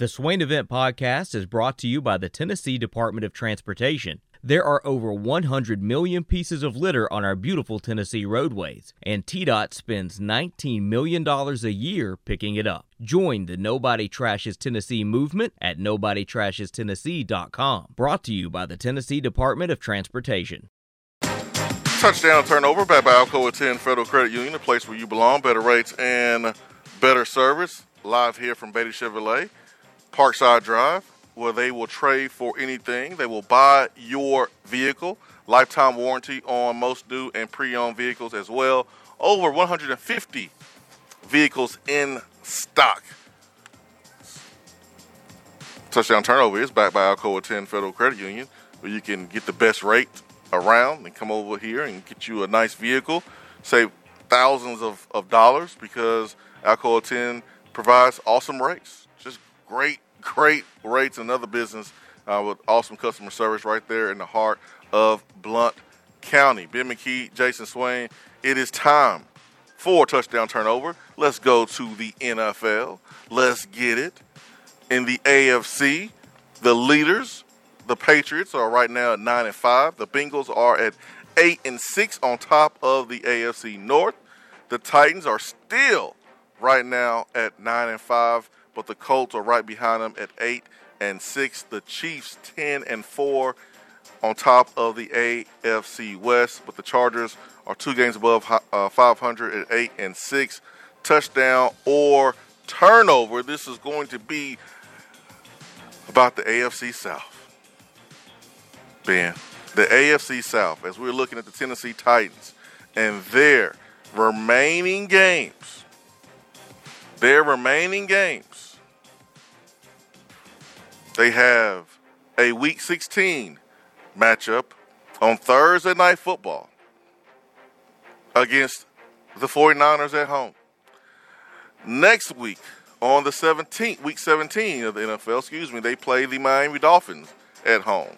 The Swain Event Podcast is brought to you by the Tennessee Department of Transportation. There are over 100 million pieces of litter on our beautiful Tennessee roadways, and TDOT spends $19 million a year picking it up. Join the Nobody Trashes Tennessee movement at NobodyTrashesTennessee.com. Brought to you by the Tennessee Department of Transportation. Touchdown turnover back by Alcoa Tenn Federal Credit Union, a place where you belong, better rates and better service. Live here from Beatty Chevrolet, Parkside Drive where they will trade for anything. They will buy your vehicle, lifetime warranty on most new and pre owned vehicles as well. Over 150 vehicles in stock. Touchdown turnover is backed by Alcoa Tenn Federal Credit Union, where you can get the best rate around and come over here and get you a nice vehicle, save thousands of, of dollars because Alcoa Tenn provides awesome rates. Just great great rates, another business uh, with awesome customer service right there in the heart of Blount County. Ben McKee, Jason Swain, it is time for touchdown turnover. Let's go to the NFL. Let's get it. In the AFC, the leaders, the Patriots, are right now at nine and five. The Bengals are at eight and six on top of the AFC North. The Titans are still right now at nine and five but the Colts are right behind them at eight and six. The Chiefs ten and four on top of the AFC West, but the Chargers are two games above uh, 500 at eight and six. Touchdown or turnover. This is going to be about the AFC South. Ben, the AFC South, as we're looking at the Tennessee Titans and their remaining games, their remaining games they have a Week 16 matchup on Thursday Night Football against the 49ers at home. Next week, on the 17th, week 17 of the NFL, excuse me, they play the Miami Dolphins at home.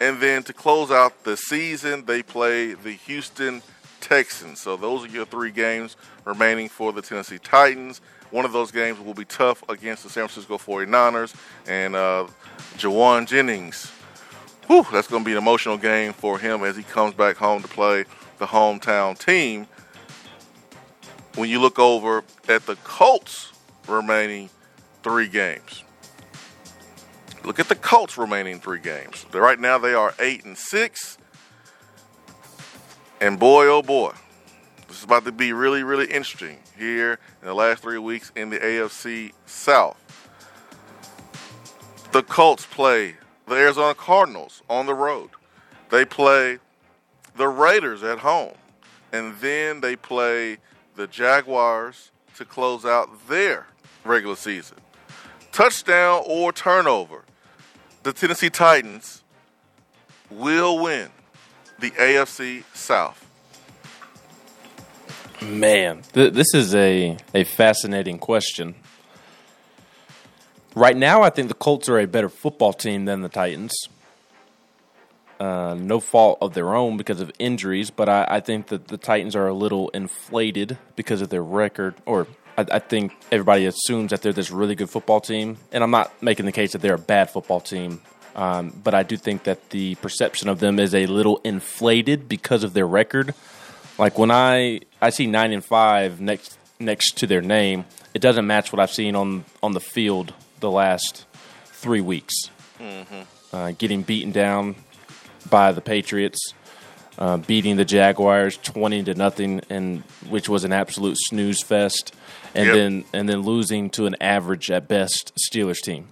And then to close out the season, they play the Houston Texans. So those are your three games remaining for the Tennessee Titans. One of those games will be tough against the San Francisco 49ers and uh, Jauan Jennings. Whew, that's going to be an emotional game for him as he comes back home to play the hometown team. When you look over at the Colts remaining three games, look at the Colts remaining three games. Right now they are eight and six, and boy, oh boy, this is about to be really, really interesting here in the last three weeks in the AFC South. The Colts play the Arizona Cardinals on the road. They play the Raiders at home. And then they play the Jaguars to close out their regular season. Touchdown or turnover. The Tennessee Titans will win the AFC South. Man, th- this is a, a fascinating question. Right now, I think the Colts are a better football team than the Titans. Uh, no fault of their own because of injuries, but I, I, think that the Titans are a little inflated because of their record, or I, I, think everybody assumes that they're this really good football team. And I'm not making the case that they're a bad football team, um, but I do think that the perception of them is a little inflated because of their record. Like when I I see nine and five next next to their name, it doesn't match what I've seen on on the field the last three weeks. Mm-hmm. Uh, getting beaten down by the Patriots, uh, beating the Jaguars twenty to nothing, and which was an absolute snooze fest, and yep. then and then losing to an average at best Steelers team,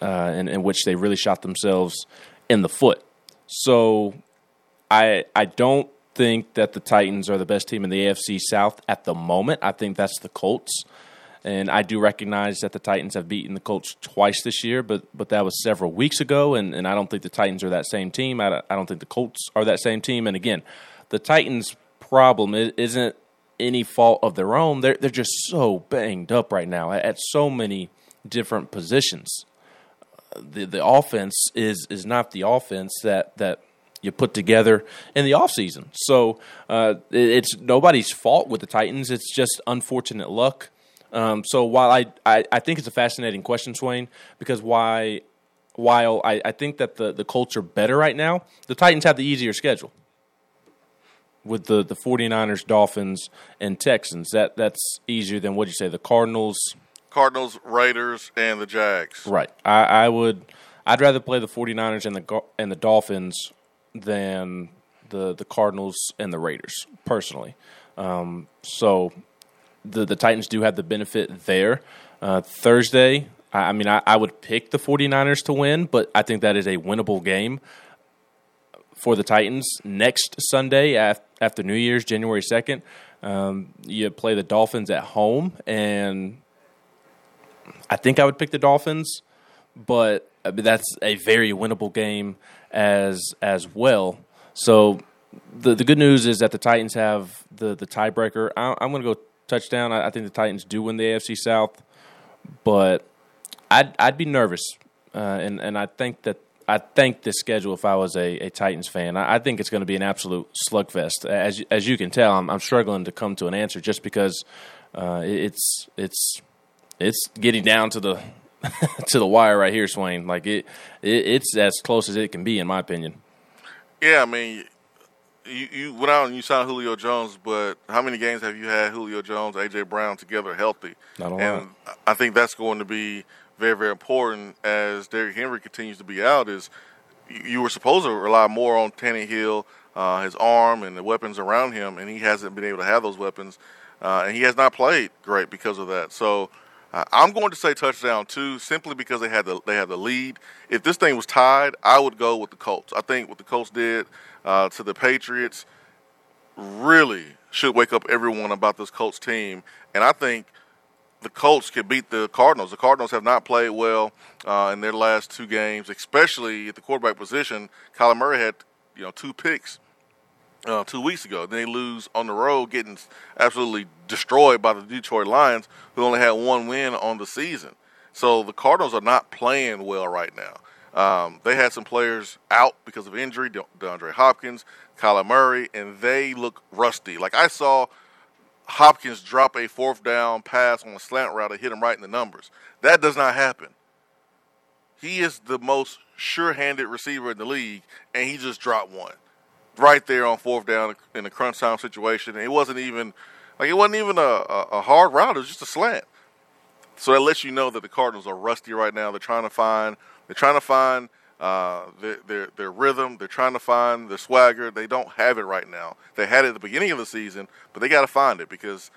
uh, in, in which they really shot themselves in the foot. So I I don't think that the Titans are the best team in the AFC South at the moment. I think that's the Colts. And I do recognize that the Titans have beaten the Colts twice this year, but but that was several weeks ago, and, and I don't think the Titans are that same team. I, I don't think the Colts are that same team. And again, the Titans' problem isn't any fault of their own. They're they're just so banged up right now at, at so many different positions. The the offense is is not the offense that that you put together in the offseason. So uh, it's nobody's fault with the Titans. It's just unfortunate luck Um, so while I, I, I think it's a fascinating question, Swain, because why while I, I think that the, the Colts are better right now, the Titans have the easier schedule with the, the 49ers, Dolphins, and Texans. That That's easier than, what you say, the Cardinals? Cardinals, Raiders, and the Jags. Right. I, I would – I'd rather play the 49ers and the, and the Dolphins than the, the Cardinals and the Raiders, personally. Um, so the, the Titans do have the benefit there. Uh, Thursday, I mean, I, I, would pick the 49ers to win, but I think that is a winnable game for the Titans. Next Sunday after New Year's, January 2nd, um, you play the Dolphins at home, and I think I would pick the Dolphins, but that's a very winnable game as as well. So the the good news is that the Titans have the the tiebreaker. I, am going to go touchdown. I, I think the Titans do win the AFC South, but I'd I'd be nervous, uh, and and I think that I think this schedule. If I was a, a Titans fan, I, I think it's going to be an absolute slugfest. As as you can tell, I'm, I'm struggling to come to an answer just because uh, it's it's it's getting down to the to the wire right here, Swain. Like it, it, it's as close as it can be, in my opinion. Yeah, I mean, you, you went out and you signed Julio Jones, but how many games have you had Julio Jones, AJ Brown together healthy? Not a lot. And I think that's going to be very, very important as Derrick Henry continues to be out. Is you were supposed to rely more on Tannehill, uh, his arm, and the weapons around him, and he hasn't been able to have those weapons, uh, and he has not played great because of that. So. I'm going to say touchdown too, simply because they had the they had the lead. If this thing was tied, I would go with the Colts. I think what the Colts did uh, to the Patriots really should wake up everyone about this Colts team, and I think the Colts could beat the Cardinals. The Cardinals have not played well uh, in their last two games, especially at the quarterback position. Kyler Murray had you know two picks uh, two weeks ago. Then they lose on the road, getting absolutely destroyed by the Detroit Lions, who only had one win on the season. So the Cardinals are not playing well right now. Um, they had some players out because of injury, De- DeAndre Hopkins, Kyler Murray, and they look rusty. Like I saw Hopkins drop a fourth down pass on a slant route and hit him right in the numbers. That does not happen. He is the most sure-handed receiver in the league, and he just dropped one right there on fourth down in a crunch time situation. It wasn't even like it wasn't even a, a, a hard route; it was just a slant. So that lets you know that the Cardinals are rusty right now. They're trying to find they're trying to find uh, their, their, their rhythm. They're trying to find their swagger. They don't have it right now. They had it at the beginning of the season, but they got to find it because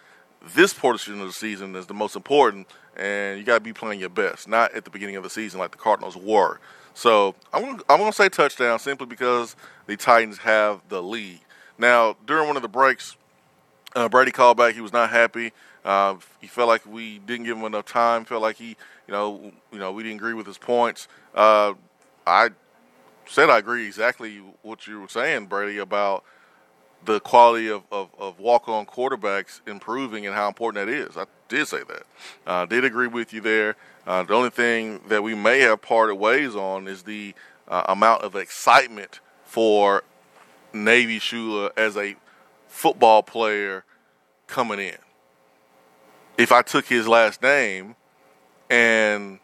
this portion of the season is the most important, and you got to be playing your best, not at the beginning of the season like the Cardinals were. So I'm gonna, I'm to say touchdown simply because the Titans have the lead. Now, during one of the breaks, uh, Brady called back. He was not happy. Uh, he felt like we didn't give him enough time. Felt like he, you know, you know, we didn't agree with his points. Uh, I said I agree exactly what you were saying, Brady, about the quality of, of, of walk on quarterbacks improving and how important that is. I did say that. I uh, did agree with you there. Uh, the only thing that we may have parted ways on is the uh, amount of excitement for Navy Shuler as a football player coming in. If I took his last name and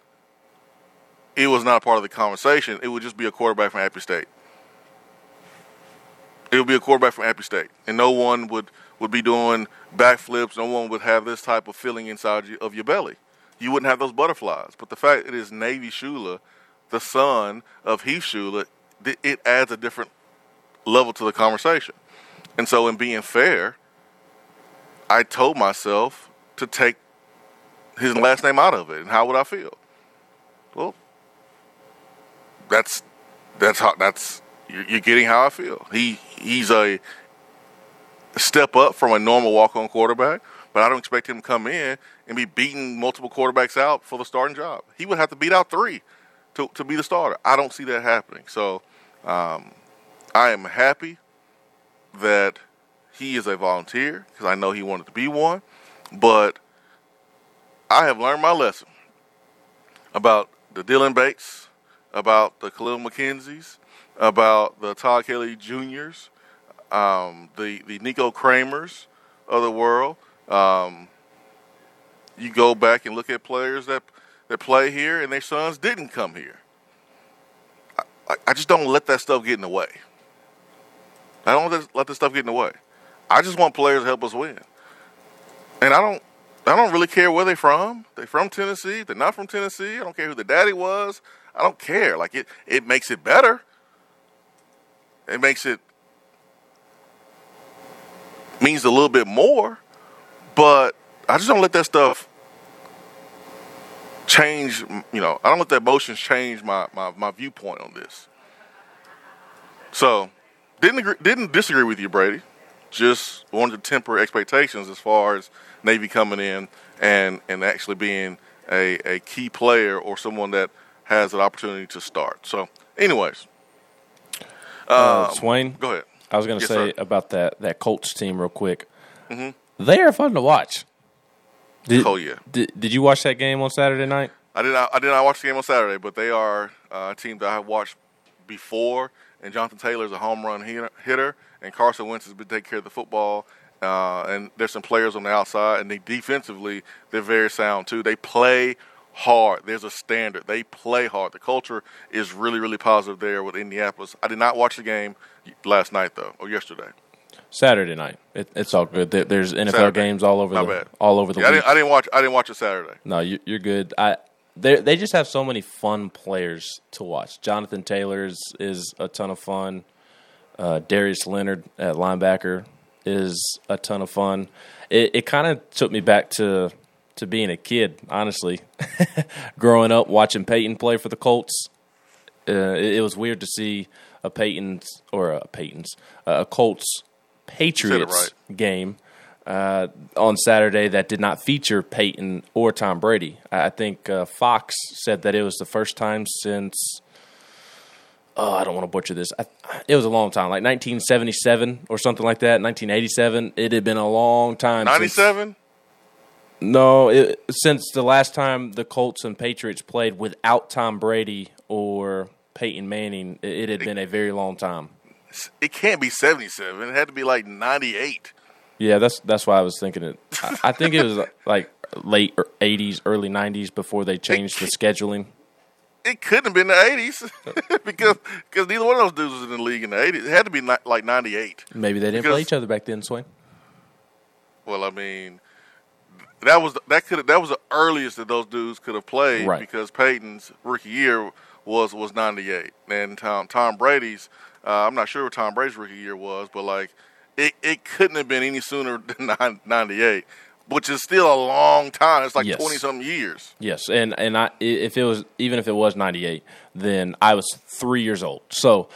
it was not part of the conversation. It would just be a quarterback from Appy State. It would be a quarterback from Appy State, and no one would would be doing backflips. No one would have this type of feeling inside of your belly. You wouldn't have those butterflies. But the fact it is Navy Shuler, the son of Heath Shuler, it adds a different level to the conversation. And so, in being fair, I told myself to take his last name out of it. And how would I feel? Well, that's that's how that's you're, getting how I feel. He he's a step up from a normal walk on quarterback, but I don't expect him to come in and be beating multiple quarterbacks out for the starting job. He would have to beat out three to to be the starter. I don't see that happening. So um, I am happy that he is a volunteer because I know he wanted to be one, but I have learned my lesson about the Dillon Bates about the Kahlil McKenzie's, about the Todd Kelly Juniors, um, the the Nico Kramers of the world. Um, you go back and look at players that that play here and their sons didn't come here. I, I just don't let that stuff get in the way. I don't let, let this stuff get in the way. I just want players to help us win, and I don't. I don't really care where they're from. They're from Tennessee. They're not from Tennessee. I don't care who the daddy was. I don't care. Like it, it makes it better. It makes it means a little bit more, but I just don't let that stuff change. You know, I don't let that emotions change my my, my viewpoint on this. So, didn't agree, didn't disagree with you, Brady. Just wanted to temper expectations as far as Navy coming in and and actually being a, a key player or someone that has an opportunity to start. So, anyways, uh, um, Swain, go ahead. I was going to yes, say sir. about that that Colts team real quick. Mm-hmm. They are fun to watch. Did, oh yeah. Did, did you watch that game on Saturday night? I did not. I did not watch the game on Saturday, but they are uh, a team that I have watched before. And Jonathan Taylor is a home run hitter, and Carson Wentz has been taking care of the football. Uh, and there's some players on the outside, and they defensively they're very sound too. They play hard. There's a standard. They play hard. The culture is really, really positive there with Indianapolis. I did not watch the game last night though, or yesterday. Saturday night. It, it's all good. There's NFL Saturday. games all over the bad. all over the. Yeah, I didn't, I, didn't, watch. I didn't watch it Saturday. No, you, are good. I they they just have so many fun players to watch. Jonathan Taylor is, is a ton of fun. Uh, Darius Leonard at linebacker is a ton of fun. It, it kind of took me back to to being a kid, honestly. Growing up watching Peyton play for the Colts, uh, it, it, was weird to see a Peyton's or a Peyton's uh, a Colts Patriots right. game uh, on Saturday that did not feature Peyton or Tom Brady. I think uh, Fox said that it was the first time since. Oh, I don't want to butcher this. I, it was a long time, like 1977 or something like that. 1987. It had been a long time. 97. No, it, since the last time the Colts and Patriots played without Tom Brady or Peyton Manning, it, it had been a very long time. It can't be seventy-seven. It had to be like ninety-eight. Yeah, that's that's why I was thinking it. I, I think it was uh, like late er, eighties, early nineties before they changed the scheduling. It couldn't have been the eighties because because neither one of those dudes was in the league in the eighties. It had to be like ninety-eight. Maybe they didn't because, play each other back then, Swain. Well, I mean, that was that could that was the earliest that those dudes could have played right. because Peyton's rookie year was was ninety eight and Tom Tom Brady's uh, I'm not sure what Tom Brady's rookie year was, but like it it couldn't have been any sooner than ninety eight. Which is still a long time. It's like twenty yes. something years. Yes, and and I if it was even if it was ninety eight, then I was three years old. So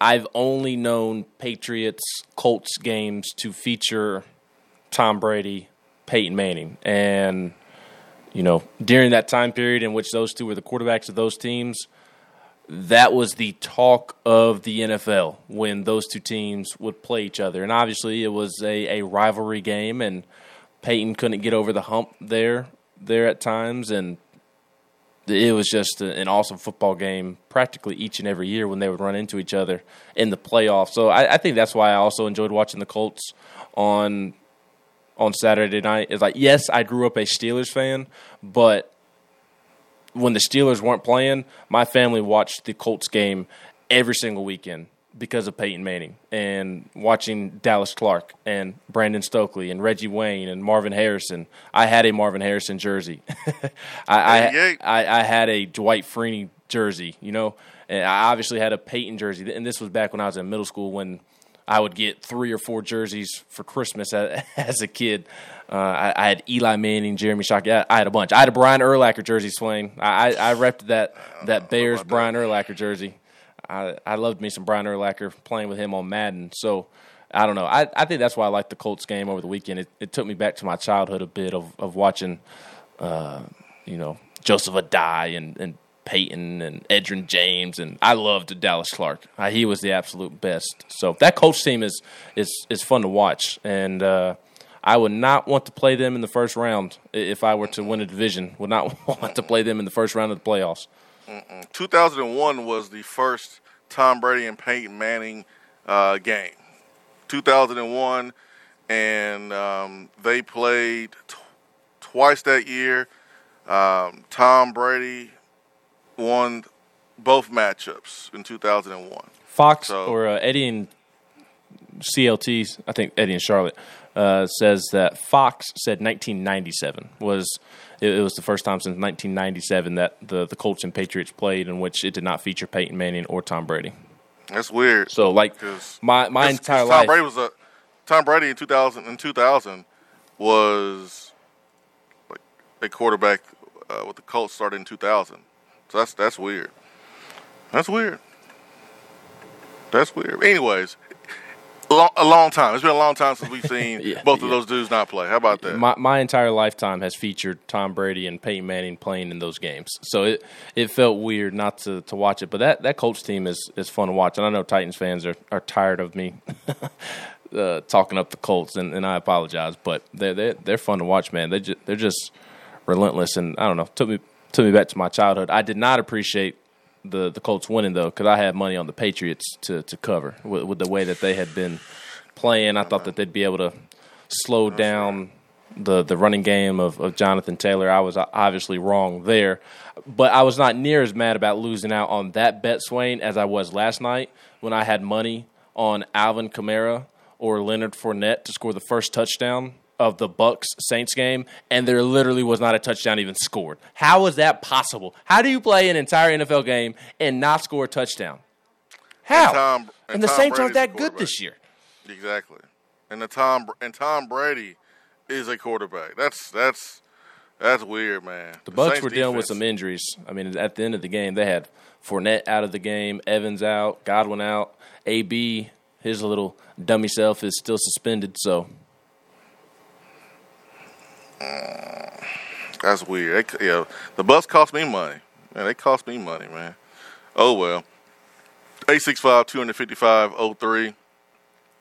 I've only known Patriots Colts games to feature Tom Brady Peyton Manning. And, you know, during that time period in which those two were the quarterbacks of those teams, that was the talk of the NFL when those two teams would play each other. And obviously, it was a, a rivalry game, and Peyton couldn't get over the hump there there at times, and it was just an awesome football game practically each and every year when they would run into each other in the playoffs. So I, I think that's why I also enjoyed watching the Colts on on Saturday night is like, yes, I grew up a Steelers fan, but when the Steelers weren't playing, my family watched the Colts game every single weekend because of Peyton Manning and watching Dallas Clark and Brandon Stokley and Reggie Wayne and Marvin Harrison. I had a Marvin Harrison jersey. I, I, I, I had a Dwight Freeney jersey, you know, and I obviously had a Peyton jersey. And this was back when I was in middle school when I would get three or four jerseys for Christmas as, as a kid. Uh, I, I, had Eli Manning, Jeremy Shockey. I, I, had a bunch. I had a Brian Urlacher jersey, Swain. I, I, I repped that that Bears Brian that. Urlacher jersey. I, I loved me some Brian Urlacher playing with him on Madden. So I don't know. I, I think that's why I liked the Colts game over the weekend. It, it took me back to my childhood a bit of, of watching, uh, you know, Joseph Addai and, and Peyton and Edgerrin James, and I loved Dallas Clark. Uh, he was the absolute best. So that Colts team is is is fun to watch, and uh, I would not want to play them in the first round if I were to win a division. Would not want to play them in the first round of the playoffs. Mm-mm. 2001 was the first Tom Brady and Peyton Manning uh, game. 2001, and um, they played t- twice that year. Um, Tom Brady won both matchups in 2001. Fox So- or uh, Eddie and CLT, I think Eddie and Charlotte uh, says that Fox said 1997 was it, it was the first time since 1997 that the the Colts and Patriots played in which it did not feature Peyton Manning or Tom Brady. That's weird. So like my my 'cause- entire 'cause Tom life, Brady was a Tom Brady in 2000 in 2000 was like a quarterback uh, with the Colts started in 2000. So that's that's weird. That's weird. That's weird. Anyways, a long, time. It's been a long time since we've seen Yeah, both of yeah. those dudes not play. How about that? my my entire lifetime has featured Tom Brady and Peyton Manning playing in those games. So it it felt weird not to, to watch it. But that, that Colts team is, is fun to watch. And I know Titans fans are, are tired of me uh, talking up the Colts, and, and I apologize. But they're they're, they're fun to watch, man. They just, they're just relentless, and I don't know took me took me back to my childhood. I did not appreciate the the Colts winning though because I had money on the Patriots to to cover with, with the way that they had been playing. I thought that they'd be able to slow down the the running game of, of Jonathan Taylor. I was obviously wrong there, but I was not near as mad about losing out on that bet, Swain, as I was last night when I had money on Alvin Kamara or Leonard Fournette to score the first touchdown of the Bucs Saints game, and there literally was not a touchdown even scored. How is that possible? How do you play an entire NFL game and not score a touchdown? How? And Tom- and and the Tom Saints aren't that good this year. Exactly. And the Tom and Tom Brady is a quarterback. That's that's that's weird, man. The Bucs Saints were dealing with some injuries. I mean, at the end of the game, they had Fournette out of the game, Evans out, Godwin out, AB, his little dummy self is still suspended. So That's weird. Yeah, the bus cost me money. Man, they cost me money, man. Oh well. 865 255 03.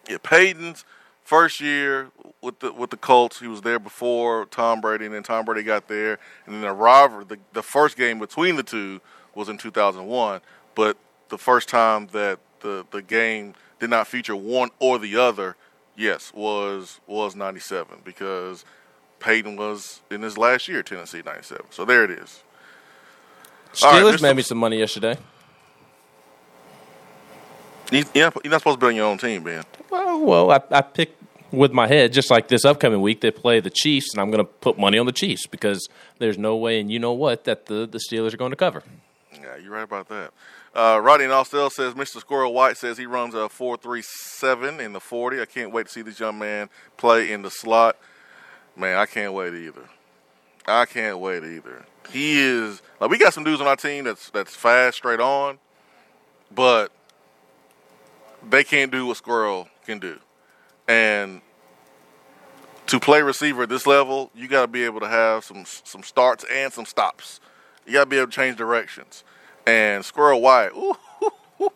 Yeah, Peyton's first year with the with the Colts, he was there before Tom Brady, and then Tom Brady got there, and then the rivalry, the, the first game between the two was in 2001. But the first time that the the game did not feature one or the other, yes, was was 97 because Peyton was in his last year, Tennessee 97. So there it is. Right, Steelers there's made me some money yesterday. You, you're not supposed to be on your own team, Ben. Well, well, I, I picked with my head just like this upcoming week they play the Chiefs, and I'm going to put money on the Chiefs because there's no way, and you know what, that the the Steelers are going to cover. Yeah, you're right about that. Uh, Rodney in Austell says Mr. Squirrel White says he runs a four three seven in the forty. I can't wait to see this young man play in the slot. Man, I can't wait either. I can't wait either. He is like we got some dudes on our team that's that's fast straight on, but they can't do what Squirrel can do. And to play receiver at this level, you got to be able to have some some starts and some stops. You got to be able to change directions. And Squirrel White, ooh,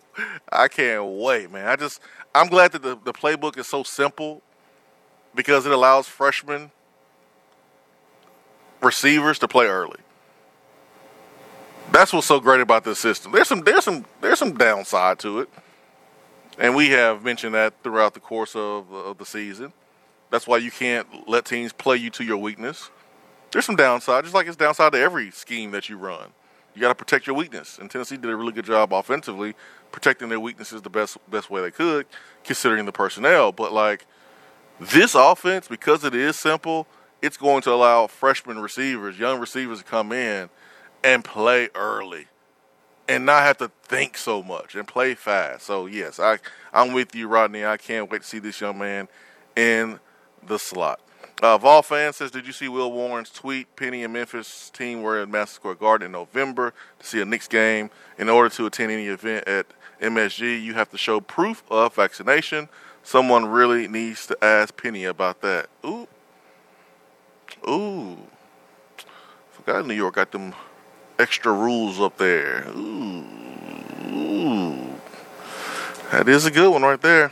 I can't wait, man. I just I'm glad that the, the playbook is so simple because it allows freshmen receivers to play early. That's what's so great about this system. There's some there's some there's some downside to it. And we have mentioned that throughout the course of, of the season. That's why you can't let teams play you to your weakness. There's some downside, just like it's downside to every scheme that you run. You got to protect your weakness. And Tennessee did a really good job offensively, protecting their weaknesses the best best way they could, considering the personnel. But like this offense, because it is simple, it's going to allow freshman receivers, young receivers, to come in and play early and not have to think so much and play fast. So yes, I I'm with you, Rodney. I can't wait to see this young man in the slot. Uh, Vol fan says, did you see Will Warren's tweet? Penny and Memphis team were at Madison Square Garden in November to see a Knicks game. In order to attend any event at MSG, you have to show proof of vaccination. Someone really needs to ask Penny about that. Ooh, ooh. Forgot New York got them extra rules up there. Ooh, ooh. That is a good one right there.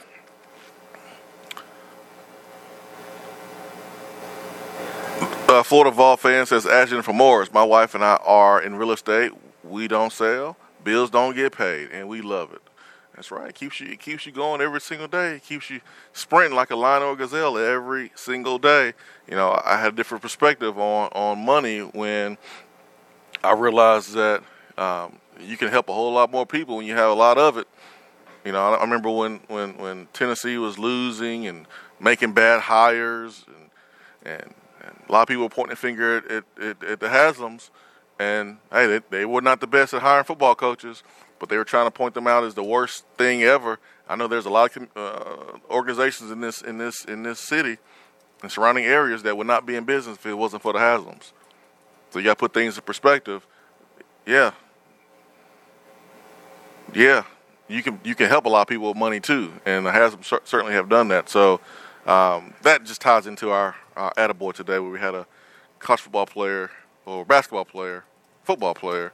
Uh, Florida Vol fan says, Ashton from Morris, my wife and I are in real estate. We don't sell, bills don't get paid, and we love it. That's right. It keeps you it keeps you going every single day. It keeps you sprinting like a lion or a gazelle every single day. You know, I had a different perspective on on money when I realized that um, you can help a whole lot more people when you have a lot of it. You know, I remember when when when Tennessee was losing and making bad hires, and and, and a lot of people were pointing a finger at at, at, the Haslams, and hey, they, they were not the best at hiring football coaches but they were trying to point them out as the worst thing ever. I know there's a lot of uh, organizations in this in this in this city and surrounding areas that would not be in business if it wasn't for the Haslams. So you got to put things in perspective. Yeah, yeah, you can you can help a lot of people with money too, and the Haslams cer- certainly have done that. So um, that just ties into our uh, attaboy today, where we had a college football player or basketball player, football player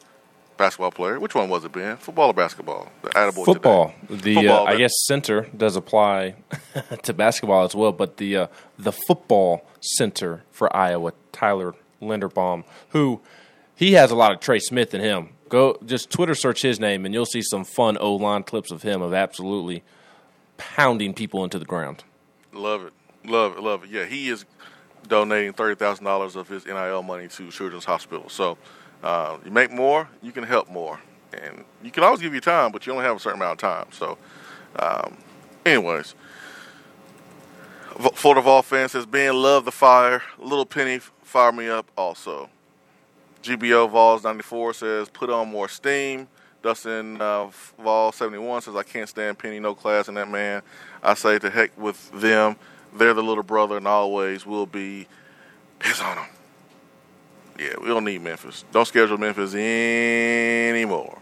basketball player. Which one was it, Ben? Football or basketball? The football. Today. The football, uh, I guess center does apply to basketball as well, but the uh, the football center for Iowa, Tyler Linderbaum, who he has a lot of Trey Smith in him. Go just Twitter search his name, and you'll see some fun O line clips of him of absolutely pounding people into the ground. Love it, love it, love it. Yeah, he is donating thirty thousand dollars of his NIL money to Children's Hospital. So uh, you make more, you can help more, and you can always give your time, but you only have a certain amount of time. So, um, anyways, Florida Vol fan says, "Ben, love the fire. Little Penny, fire me up also." GBO Vols 94 says, "Put on more steam." Dustin uh, Vol 71 says, "I can't stand Penny, no class in that man." I say, "To heck with them. They're the little brother, and always will be." Piss on them. Yeah, we don't need Memphis. Don't schedule Memphis anymore.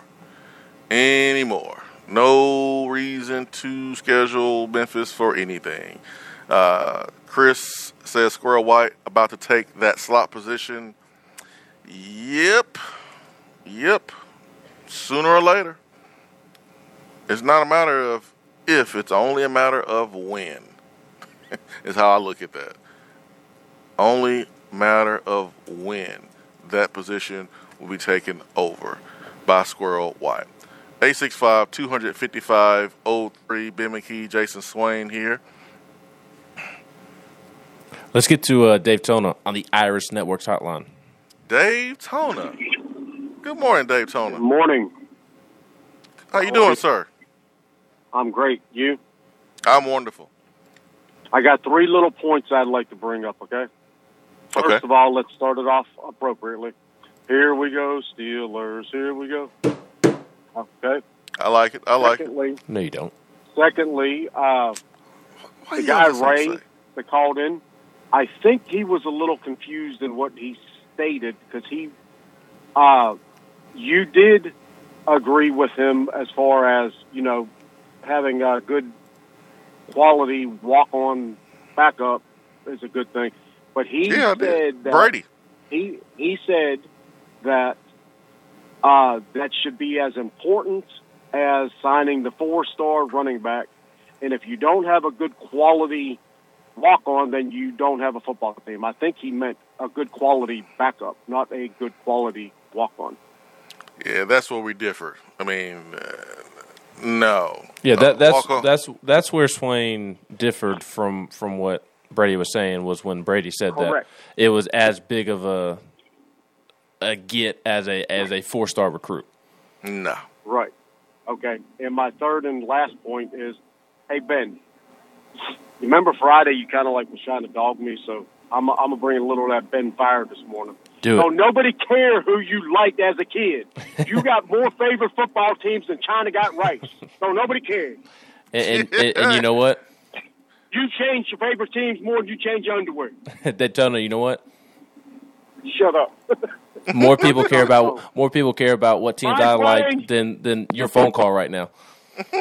Anymore. No reason to schedule Memphis for anything. Uh, Chris says Squirrel White about to take that slot position. Yep. Yep. Sooner or later. It's not a matter of if, it's only a matter of when, is how I look at that. Only matter of when that position will be taken over by Squirrel White. 865 255 03 Ben McKee, Jason Swain here. Let's get to uh, Dave Tona on the Iris Networks hotline. Dave Tona. Good morning, Dave Tona. Good morning. How you doing, sir? I'm great. You? I'm wonderful. I got three little points I'd like to bring up, okay? First okay. of all, let's start it off appropriately. Here we go, Steelers. Here we go. Okay. I like it. I like secondly, it. No, you don't. Secondly, uh, the guy Ray that called in, I think he was a little confused in what he stated because he, uh, you did agree with him as far as you know having a good quality walk on backup is a good thing. But he yeah, said that Brady. He he said that uh, that should be as important as signing the four-star running back. And if you don't have a good quality walk-on, then you don't have a football team. I think he meant a good quality backup, not a good quality walk-on. Yeah, that's where we differ. I mean, uh, no. Yeah, that, that's that's that's where Swain differed from from what Brady was saying was when Brady said Correct. that it was as big of a a get as a as a four star recruit. No. Right. Okay. And my third and last point is, hey Ben, remember Friday you kind of like was trying to dog me, so I'm I'm gonna bring a little of that Ben fire this morning. Do so nobody care who you liked as a kid. You got more favorite football teams than China got rice. So nobody cares. And, and, and you know what? You change your favorite teams more than you change your underwear. Daytona, you know what? Shut up. more people care about more people care about what teams I like than than your phone call right now. oh,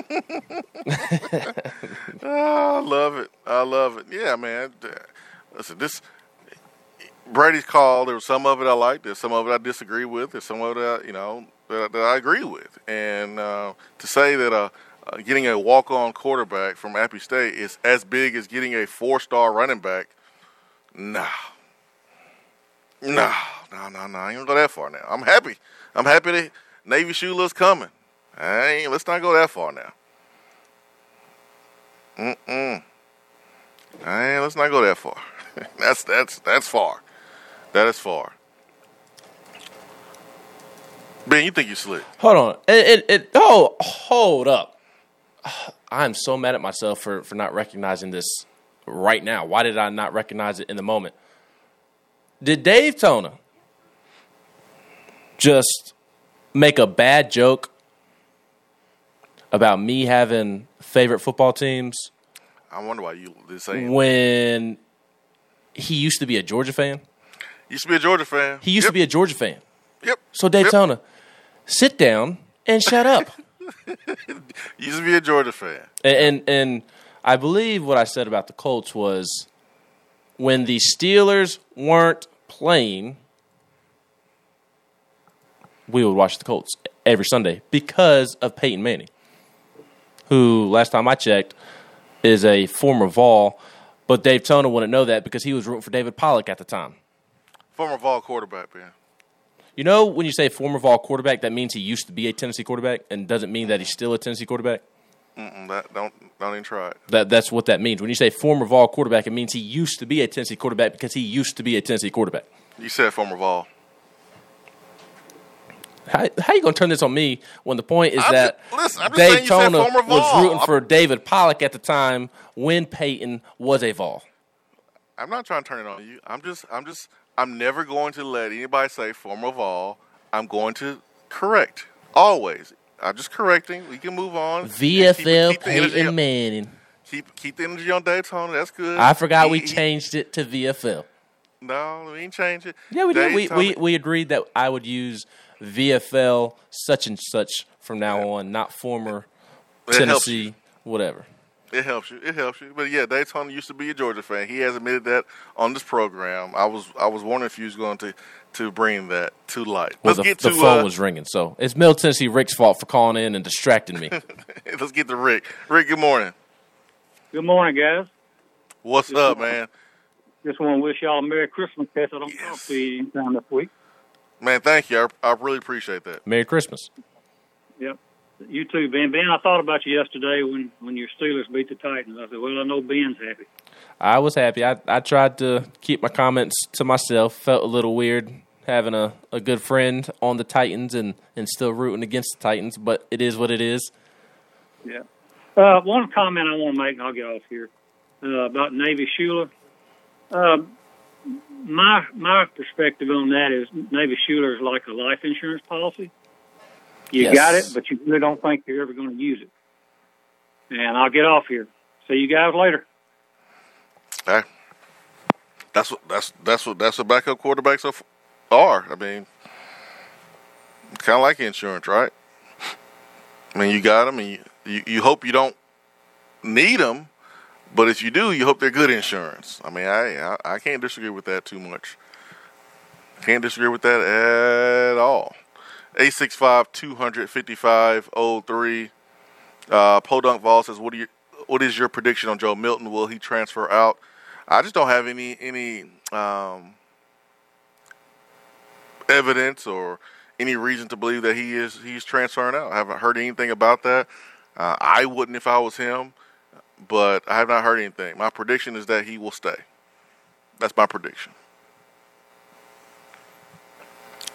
I love it. I love it. Yeah, man. Listen, this Brady's call. There was some of it I liked. There's some of it I disagree with. There's some of it I, you know that, that I agree with. And uh, to say that a uh, getting a walk-on quarterback from Appy State is as big as getting a four-star running back. Nah, nah, no, no, no. I ain't gonna go that far now. I'm happy. I'm happy that Navy Shuler's coming. Ain't, let's not go that far now. Mm-mm. Hey, let's not go that far. that's that's that's far. That is far. Ben, you think you slick? Hold on. It, it, it, oh, hold up. I'm so mad at myself for, for not recognizing this right now. Why did I not recognize it in the moment? Did Dave Tona just make a bad joke about me having favorite football teams I wonder why you did say when he used to be a Georgia fan? Used to be a Georgia fan. He used Yep. to be a Georgia fan. Yep. So Daytona, Yep. Sit down and shut up. Used to be a Georgia fan. And, and and I believe what I said about the Colts was when the Steelers weren't playing, we would watch the Colts every Sunday because of Peyton Manning, who last time I checked is a former Vol, but Dave Toner wouldn't know that because he was rooting for David Pollack at the time. Former Vol quarterback, man. You know, when you say former Vol quarterback, that means he used to be a Tennessee quarterback, and doesn't mean that he's still a Tennessee quarterback. Mm-mm, that, don't don't even try it. That that's what that means. When you say former Vol quarterback, it means he used to be a Tennessee quarterback because he used to be a Tennessee quarterback. You said former Vol. How how you gonna turn this on me when the point is I'm that just- listen, I'm just Dave saying you said was rooting for David Pollack at the time when Peyton was a Vol. I'm not trying to turn it on you. I'm just I'm just I'm never going to let anybody say former Vol. I'm going to correct always. I'm just correcting. We can move on. VFL Keep- keep the energy Peyton. Manning. Keep keep the energy on Daytona. That's good. I forgot we He- he- changed it to VFL. No, we ain't change it. Yeah, we did. We, we we agreed that I would use VFL such and such from now on, not former Tennessee, whatever. It helps you. It helps you. But yeah, Daytona used to be a Georgia fan. He has admitted that on this program. I was I was wondering if you was going to to bring that to light. Well, Let's the, get the to phone uh, was ringing, so it's Middle Tennessee Rick's fault for calling in and distracting me. let's get to Rick. Rick, good morning. Good morning, guys. What's up, man? Just want to wish y'all a Merry Christmas. Case I don't talk Yes. to you anytime this week. Man, thank you. I, I really appreciate that. Merry Christmas. Yep. You too, Ben. Ben, I thought about you yesterday when when your Steelers beat the Titans. I said, well, I know Ben's happy. I was happy. I, I tried to keep my comments to myself. Felt a little weird having a, a good friend on the Titans and, and still rooting against the Titans, but it is what it is. Yeah. Uh, one comment I want to make, and I'll get off here, uh, about Navy Shuler. Um, my my perspective on that is Navy Shuler is like a life insurance policy. You Yes. got it, but you really don't think you're ever going to use it. And I'll get off here. See you guys later. Hey, that's what that's that's what that's what backup quarterbacks are. are. I mean, kind of like insurance, right? I mean, you got them, and you, you you hope you don't need them, but if you do, you hope they're good insurance. I mean, I I, I can't disagree with that too much. Can't disagree with that at all. 865-255-03. Uh, Podunk Vol says, "What you? What is your prediction on Joe Milton? Will he transfer out?" I just don't have any any um, evidence or any reason to believe that he is he's transferring out. I haven't heard anything about that. Uh, I wouldn't if I was him, but I have not heard anything. My prediction is that he will stay. That's my prediction.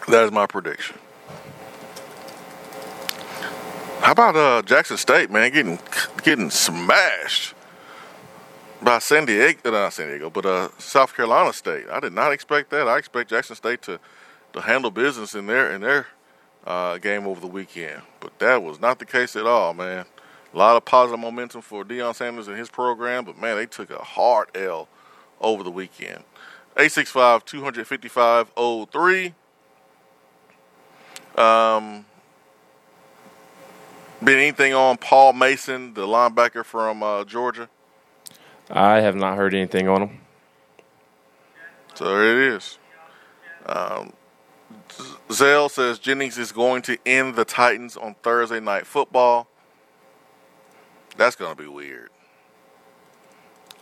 That is my prediction. How about uh, Jackson State, man, getting getting smashed by San Diego, uh, not San Diego, but uh, South Carolina State. I did not expect that. I expect Jackson State to, to handle business in their in their uh, game over the weekend, but that was not the case at all, man. A lot of positive momentum for Deion Sanders and his program, but man, they took a hard L over the weekend. 865 255 03. Um, been anything on Paul Mason, the linebacker from uh, Georgia? I have not heard anything on him. So there it is. Um, Zell says Jennings is going to end the Titans on Thursday night football. That's going to be weird.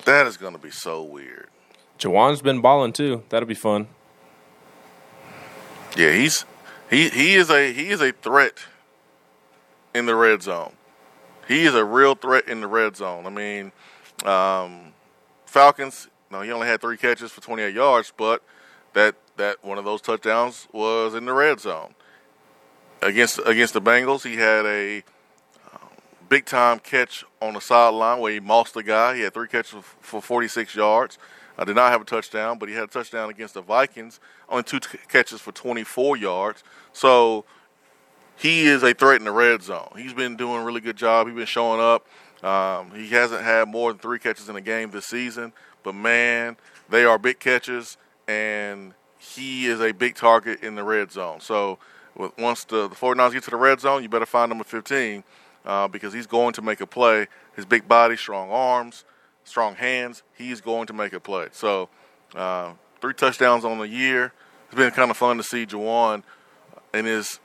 That is going to be so weird. Jauan's been balling too. That'll be fun. Yeah, he's he he is a he is a threat in the red zone. he is a real threat in the red zone. I mean, um, Falcons. No, he only had three catches for 28 yards, but that that one of those touchdowns was in the red zone against against the Bengals. He had a um, big time catch on the sideline where he mossed the guy. He had three catches for 46 yards. I did not have a touchdown, but he had a touchdown against the Vikings. Only two t- catches for 24 yards. So he is a threat in the red zone. He's been doing a really good job. He's been showing up. Um, he hasn't had more than three catches in a game this season, but man, they are big catches, and he is a big target in the red zone. So once the, the 49ers get to the red zone, you better find number 15 uh, because he's going to make a play. His big body, strong arms, strong hands, he's going to make a play. So uh, three touchdowns on the year. It's been kind of fun to see Jauan in his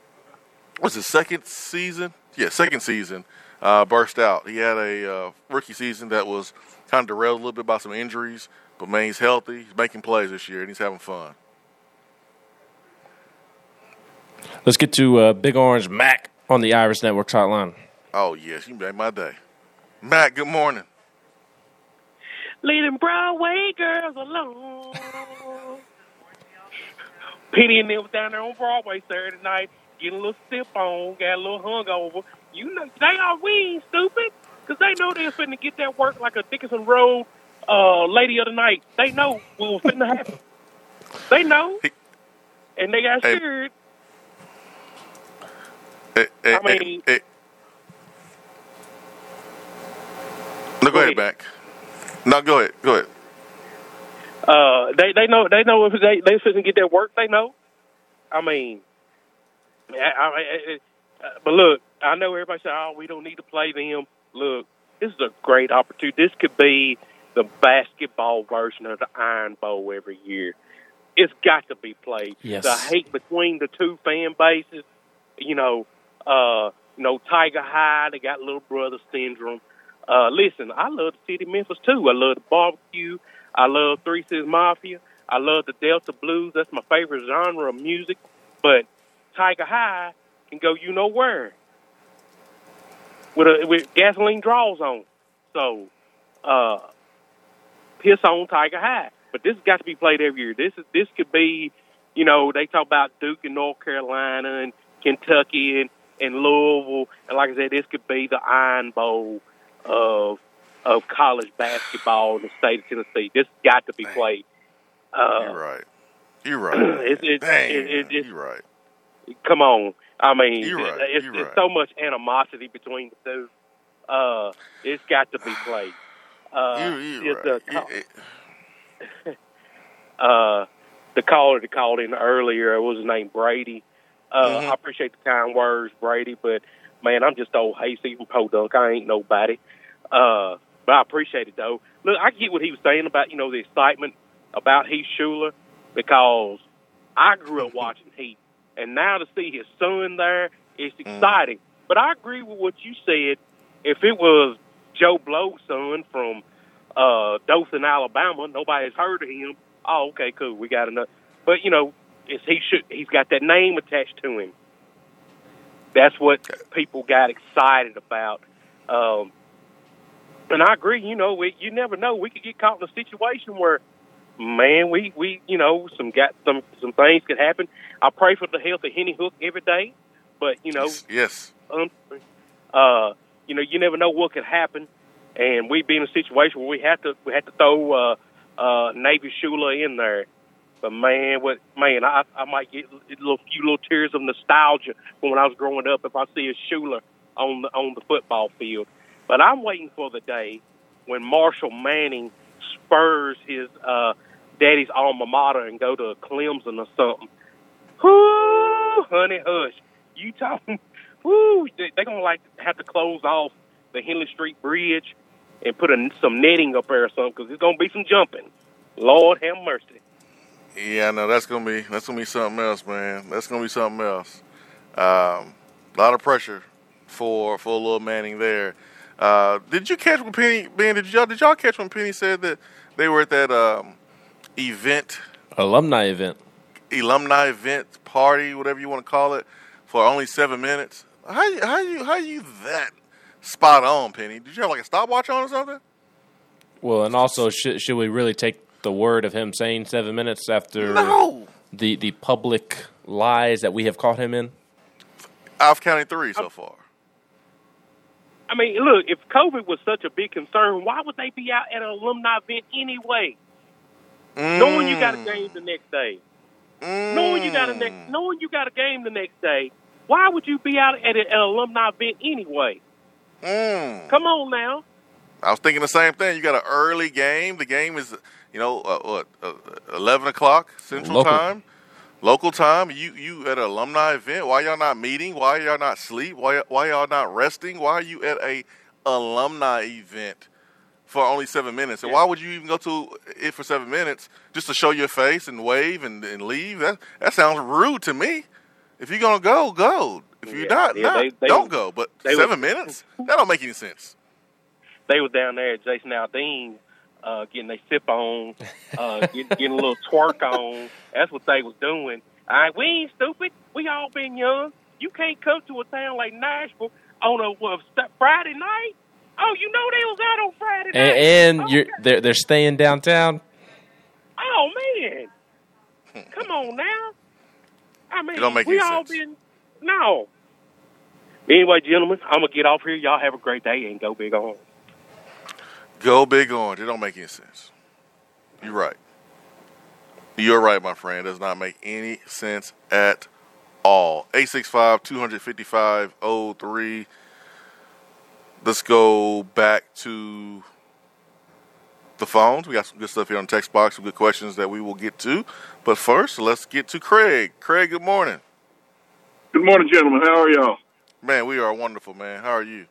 what's his second season? Yeah, second season uh, burst out. He had a uh, rookie season that was kind of derailed a little bit by some injuries, but man, he's healthy. He's making plays this year, and he's having fun. Let's get to uh, Big Orange Mac on the Irish Network hotline. Oh, yes, you made my day. Mac, good morning. Leading Broadway girls alone. Penny and them was down there on Broadway Saturday night, getting a little sip on, got a little hungover. You know, they are we stupid, because they know they're finna get that work like a Dickerson Road uh, lady of the night. They know what was finna happen. they know. And they got scared. It, it, I mean, it, no, go, ahead, back. No, go ahead. Go ahead. Uh, they they know they know if they they shouldn't get their work. They know. I mean, I, I, I, but look, I know everybody say, "Oh, we don't need to play them." Look, this is a great opportunity. This could be the basketball version of the Iron Bowl every year. It's got to be played. Yes. The hate between the two fan bases, you know, uh, you know, Tiger High, they got little brother syndrome. Uh, listen, I love the city of Memphis too. I love the barbecue. I love Three Six Mafia. I love the Delta Blues. That's my favorite genre of music. But Tiger High can go you know where with a with gasoline draws on. So, uh, piss on Tiger High. But this has got to be played every year. This is this could be, you know, they talk about Duke and North Carolina and Kentucky and in Louisville, and like I said, this could be the Iron Bowl of of college basketball in the state of Tennessee. This got to be played. Uh, you're right. You're right. It's, it, it, you're right. Come on. I mean, right. it's, you're it's right. so much animosity between the two. Uh, it's got to be played. Uh, you, you're right. The, uh, the caller that called in earlier it was his name Brady. Uh, mm-hmm. I appreciate the kind words, Brady, but man, I'm just old hasty from Podunk. I ain't nobody. Uh, but I appreciate it though. Look, I get what he was saying about you know the excitement about Heath Shuler because I grew up watching Heath, and now to see his son there, it's exciting. Mm. But I agree with what you said. If it was Joe Blow's son from uh, Dothan, Alabama, nobody's heard of him. Oh, okay, cool. We got enough. But you know, it's, he should. He's got that name attached to him. That's what people got excited about. Um, and I agree. You know, we, you never know. We could get caught in a situation where, man, we we you know some got some some things could happen. I pray for the health of Hendon Hooker every day, but you know, yes, um, uh, you know, you never know what could happen, and we be in a situation where we have to we have to throw uh, uh, Navy Shuler in there. But man, what man, I I might get a little few little tears of nostalgia from when I was growing up if I see a Shuler on the on the football field. But I'm waiting for the day when Marshall Manning spurs his uh, daddy's alma mater and go to Clemson or something. Whoo, honey, hush! You talking? They're gonna like have to close off the Henley Street Bridge and put a, some netting up there or something because there's gonna be some jumping. Lord have mercy. Yeah, no, that's gonna be that's gonna be something else, man. That's gonna be something else. Um, a lot of pressure for for a little Manning there. Uh, did you catch when Penny Ben? Did y'all did y'all catch when Penny said that they were at that um, event, alumni event, alumni event party, whatever you want to call it, for only seven minutes? How how you how you that spot on, Penny. Did you have like a stopwatch on or something? Well, and also, should should we really take the word of him saying seven minutes after No. the the public lies that we have caught him in? I've counted three so far. I mean, look, if COVID was such a big concern, why would they be out at an alumni event anyway? Knowing you got a game the next day, knowing you got a next, knowing you got a game the next day, why would you be out at an alumni event anyway? Mm. Come on now. I was thinking the same thing. You got an early game. The game is, you know, uh, what, uh, eleven o'clock Central Local. Time, local time. You you at an alumni event? Why y'all not meeting? Why y'all not sleep? Why why y'all not resting? Why are you at a alumni event for only seven minutes? And why would you even go to it for seven minutes just to show your face and wave and, and leave? That that sounds rude to me. If you're gonna go, go. If you're Yeah, not, yeah, not they- they don't go. But seven was- minutes? That don't make any sense. They was down there at Jason Aldean, uh, getting a sip on, uh, get, getting a little twerk on. That's what they was doing. All right, we ain't stupid. We all been young. You can't come to a town like Nashville on a what, Friday night. Oh, you know they was out on Friday night. And, and Oh, you're they're they're staying downtown. Oh man, come on now. I mean, It don't make we any all sense. been no. Anyway, gentlemen, I'm gonna get off here. Y'all have a great day and go big on. Go big orange. It don't make any sense. You're right. You're right, my friend. It does not make any sense at all. 865-255-03. Let's go back to the phones. We got some good stuff here on the text box, some good questions that we will get to. But first, let's get to Craig. Craig, good morning. Good morning, gentlemen. How are y'all? Man, we are wonderful, man. How are you?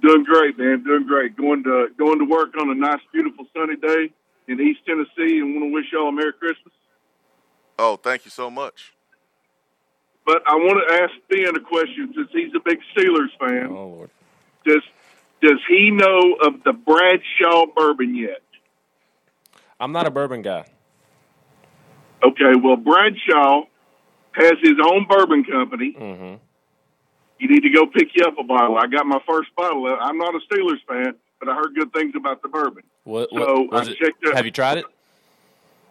Doing great, man. Doing great. Going to going to work on a nice, beautiful, sunny day in East Tennessee, and want to wish y'all a Merry Christmas. Oh, thank you so much. But I want to ask Ben a question since he's a big Steelers fan. Oh Lord. Does does he know of the Bradshaw bourbon yet? I'm not a bourbon guy. Okay, well Bradshaw has his own bourbon company. Mm-hmm. You need to go pick you up a bottle. I got my first bottle. I'm not a Steelers fan, but I heard good things about the bourbon. What, So, what was I checked it. Have you tried it?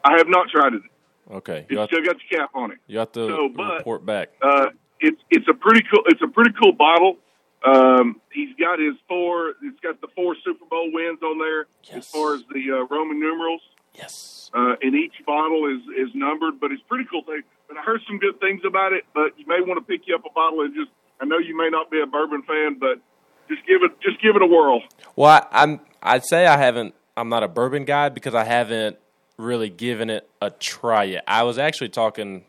I have not tried it. Okay. You It's still got the cap on it. you have to so, but- report back. Uh, it's it's a pretty cool it's a pretty cool bottle. Um, he's got his four. It's got the four Super Bowl wins on there as far as the uh, Roman numerals. Yes. Uh, and each bottle is is numbered, but it's pretty cool thing. But I heard some good things about it. But you may want to pick you up a bottle and just. I know you may not be a bourbon fan, but just give it just give it a whirl. Well, I, I'm. I'd say I haven't. I'm not a bourbon guy because I haven't really given it a try yet. I was actually talking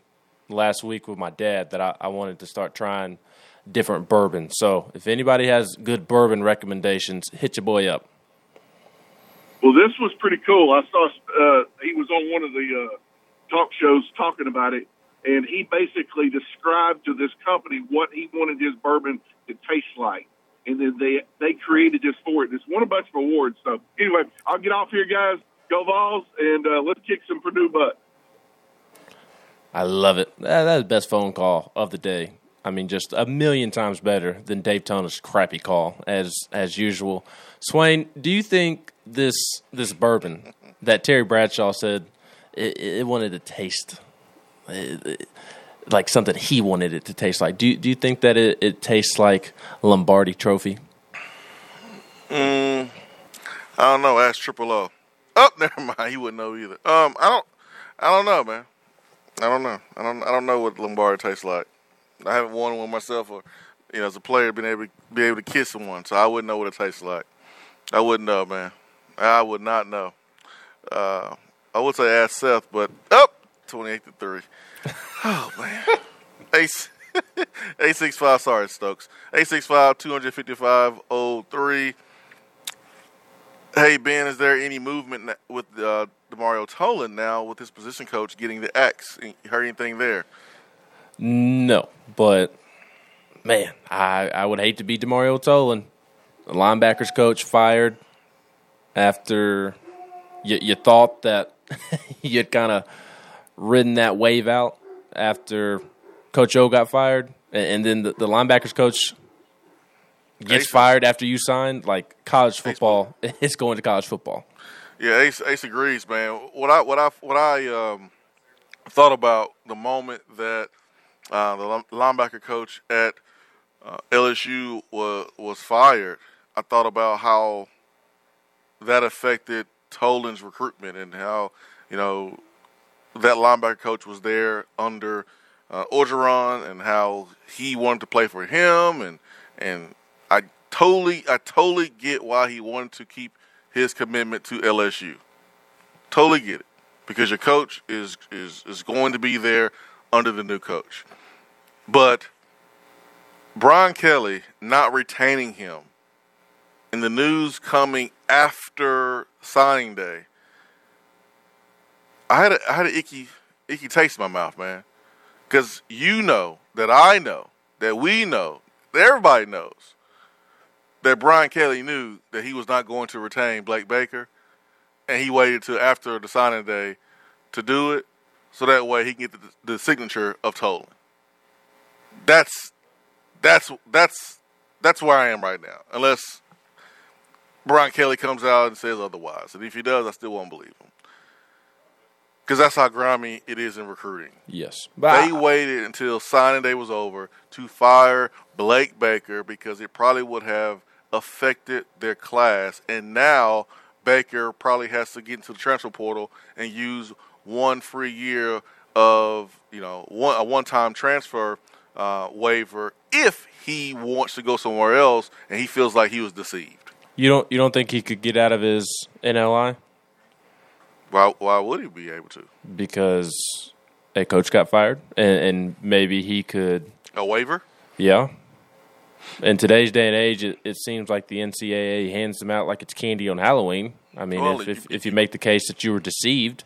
last week with my dad that I, I wanted to start trying different bourbon. So if anybody has good bourbon recommendations, hit your boy up. Well, this was pretty cool. I saw uh, he was on one of the uh, talk shows talking about it, and he basically described to this company what he wanted his bourbon to taste like, and then they they created this for it. It's won a bunch of awards. So anyway, I'll get off here, guys. Go Vols, and uh, let's kick some Purdue butt. I love it. That, that's the best phone call of the day. I mean, just a million times better than Dave Tona's crappy call, as as usual. Swain, do you think this this bourbon that Terry Bradshaw said it, it wanted to taste like something he wanted it to taste like? Do you- do you think that it, it tastes like Lombardi Trophy? Mm, I don't know. Ask Triple O. Oh, never mind. He wouldn't know either. Um, I don't. I don't know, man. I don't know. I don't. I don't know what Lombardi tastes like. I haven't won one myself, or you know, as a player, been able to be able to kiss one, so I wouldn't know what it tastes like. I wouldn't know, man. I would not know. Uh, I would say ask Seth, but up twenty-eight to three. Oh man. Six five. Sorry, Stokes. Eight six five two hundred fifty five oh three. Hey Ben, is there any movement with uh, Demario Tolan now with his position coach getting the X? Heard anything there? No, but man, I, I would hate to be Demario Tolan, the linebackers coach fired after you, you thought that you'd kind of ridden that wave out after Coach O got fired, and, and then the, the linebackers coach gets fired after you sign, like college football, it's going to college football. Yeah, Ace, Ace agrees, man. What I what I what I um, thought about the moment that uh, the linebacker coach at uh, LSU was was fired, I thought about how that affected Tolan's recruitment and how you know that linebacker coach was there under uh, Orgeron and how he wanted to play for him and and I totally I totally get why he wanted to keep his commitment to LSU. Totally get it because your coach is is is going to be there under the new coach. But Brian Kelly not retaining him and the news coming after signing day, I had a, I had an icky icky taste in my mouth, man. Because you know that I know that we know that everybody knows that Brian Kelly knew that he was not going to retain Blake Baker, and he waited till after the signing day to do it, so that way he can get the, the signature of Tolan. That's that's that's that's where I am right now. Unless Brian Kelly comes out and says otherwise, and if he does, I still won't believe him. Because that's how grimy it is in recruiting. Yes. But they I, waited until signing day was over to fire Blake Baker because it probably would have affected their class. And now Baker probably has to get into the transfer portal and use one free year of, you know, one, a one time transfer uh, waiver if he wants to go somewhere else and he feels like he was deceived. You don't you don't think he could get out of his NLI? Why why would he be able to? Because a coach got fired and, and maybe he could a waiver? Yeah. In today's day and age, it, it, seems like the NCAA hands them out like it's candy on Halloween. I mean, well, if, if, if, you make the case that you were deceived,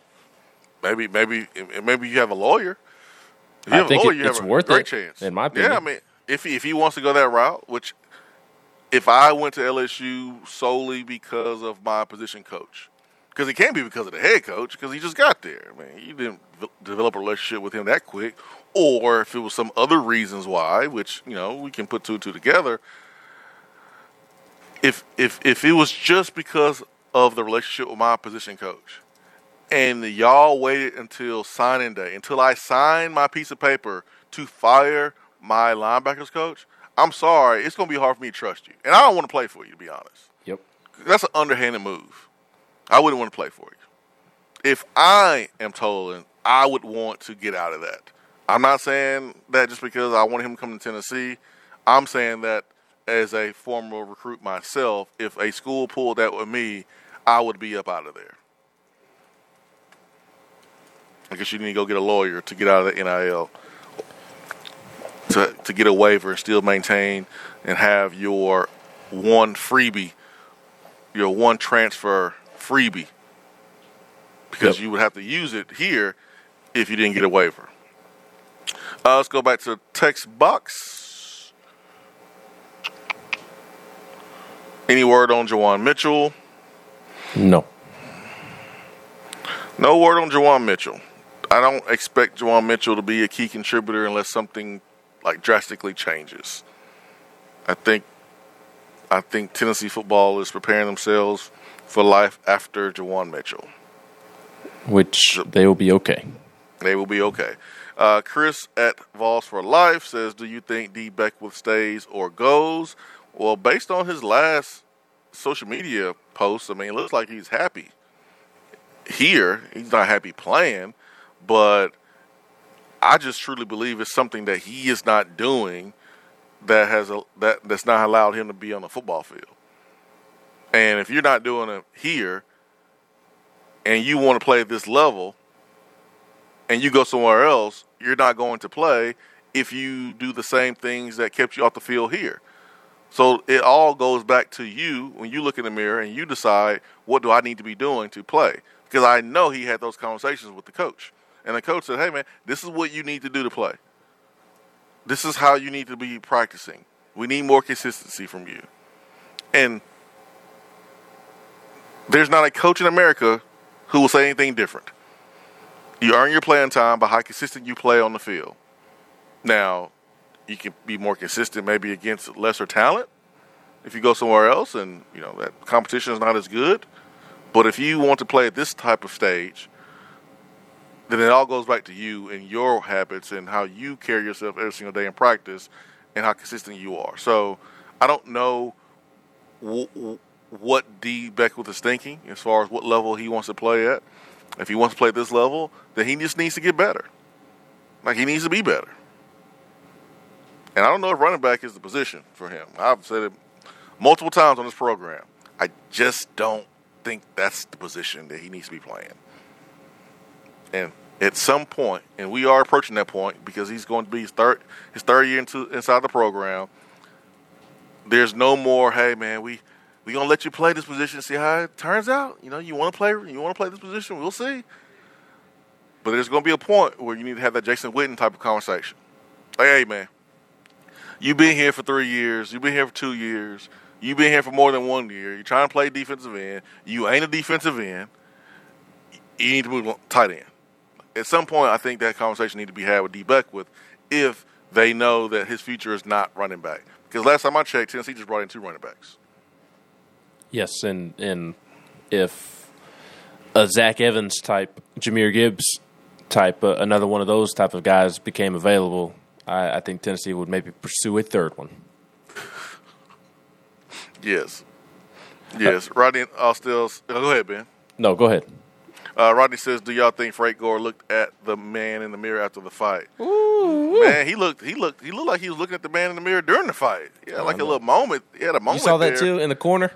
maybe maybe maybe you have a lawyer. If you I think lawyer, it, it's worth it. Chance. In my opinion, yeah. I mean, if he, if he wants to go that route, which if I went to LSU solely because of my position coach, because it can't be because of the head coach, because he just got there. I mean, you didn't develop a relationship with him that quick, or if it was some other reasons why, which you know we can put two and two together. If if if it was just because of the relationship with my position coach, and y'all waited until signing day, until I signed my piece of paper to fire my linebackers coach, I'm sorry, it's going to be hard for me to trust you. And I don't want to play for you, to be honest. Yep. That's an underhanded move. I wouldn't want to play for you. If I am Tolan, I would want to get out of that. I'm not saying that just because I want him to come to Tennessee. I'm saying that as a former recruit myself, if a school pulled that with me, I would be up out of there. I guess you need to go get a lawyer to get out of the NIL to, to get a waiver and still maintain and have your one freebie, your one transfer freebie, because yep. you would have to use it here if you didn't get a waiver. Uh, let's go back to text box. Any word on Juwan Mitchell? No. No word on Juwan Mitchell. I don't expect Juwan Mitchell to be a key contributor unless something like drastically changes. I think I think Tennessee football is preparing themselves for life after Juwan Mitchell. Which they will be okay. They will be okay. Uh, Chris at Vols for Life says, "Do you think Dee Beckwith stays or goes?" Well, based on his last social media post, I mean, it looks like he's happy here. He's not happy playing, but I just truly believe it's something that he is not doing that has a, that that's not allowed him to be on the football field. And if you're not doing it here, and you want to play at this level, and you go somewhere else, you're not going to play if you do the same things that kept you off the field here. So it all goes back to you when you look in the mirror and you decide what do I need to be doing to play. Because I know he had those conversations with the coach. And the coach said, hey, man, this is what you need to do to play. This is how you need to be practicing. We need more consistency from you. And there's not a coach in America who will say anything different. You earn your playing time by how consistent you play on the field. Now, you can be more consistent maybe against lesser talent, if you go somewhere else and you know that competition is not as good. But if you want to play at this type of stage, then it all goes back to you and your habits and how you carry yourself every single day in practice and how consistent you are. So I don't know w- what Dee Beckwith is thinking as far as what level he wants to play at. If he wants to play at this level, then he just needs to get better. Like he needs to be better. And I don't know if running back is the position for him. I've said it multiple times on this program. I just don't think that's the position that he needs to be playing. And at some point, and we are approaching that point because he's going to be his third his third year into inside the program. There's no more, hey man, we we gonna let you play this position, and see how it turns out. You know, you want to play, you want to play this position, we'll see. But there's gonna be a point where you need to have that Jason Witten type of conversation. Like, hey man, you've been here for three years, you've been here for two years, you've been here for more than one year. You're trying to play defensive end. You ain't a defensive end. You need to move tight end at some point, I think that conversation need to be had with Dee Beckwith if they know that his future is not running back. Because last time I checked, Tennessee just brought in two running backs. Yes, and and if a Zach Evans type, Jahmyr Gibbs type, uh, another one of those type of guys became available, I, I think Tennessee would maybe pursue a third one. Yes. Yes. Rodney Austin. Oh, go ahead, Ben. No, go ahead. Uh, Rodney says, "Do y'all think Frank Gore looked at the man in the mirror after the fight? Ooh, man, he looked, he looked, he looked like he was looking at the man in the mirror during the fight. Yeah, like a little moment. He had a moment. You saw that there. too in the corner.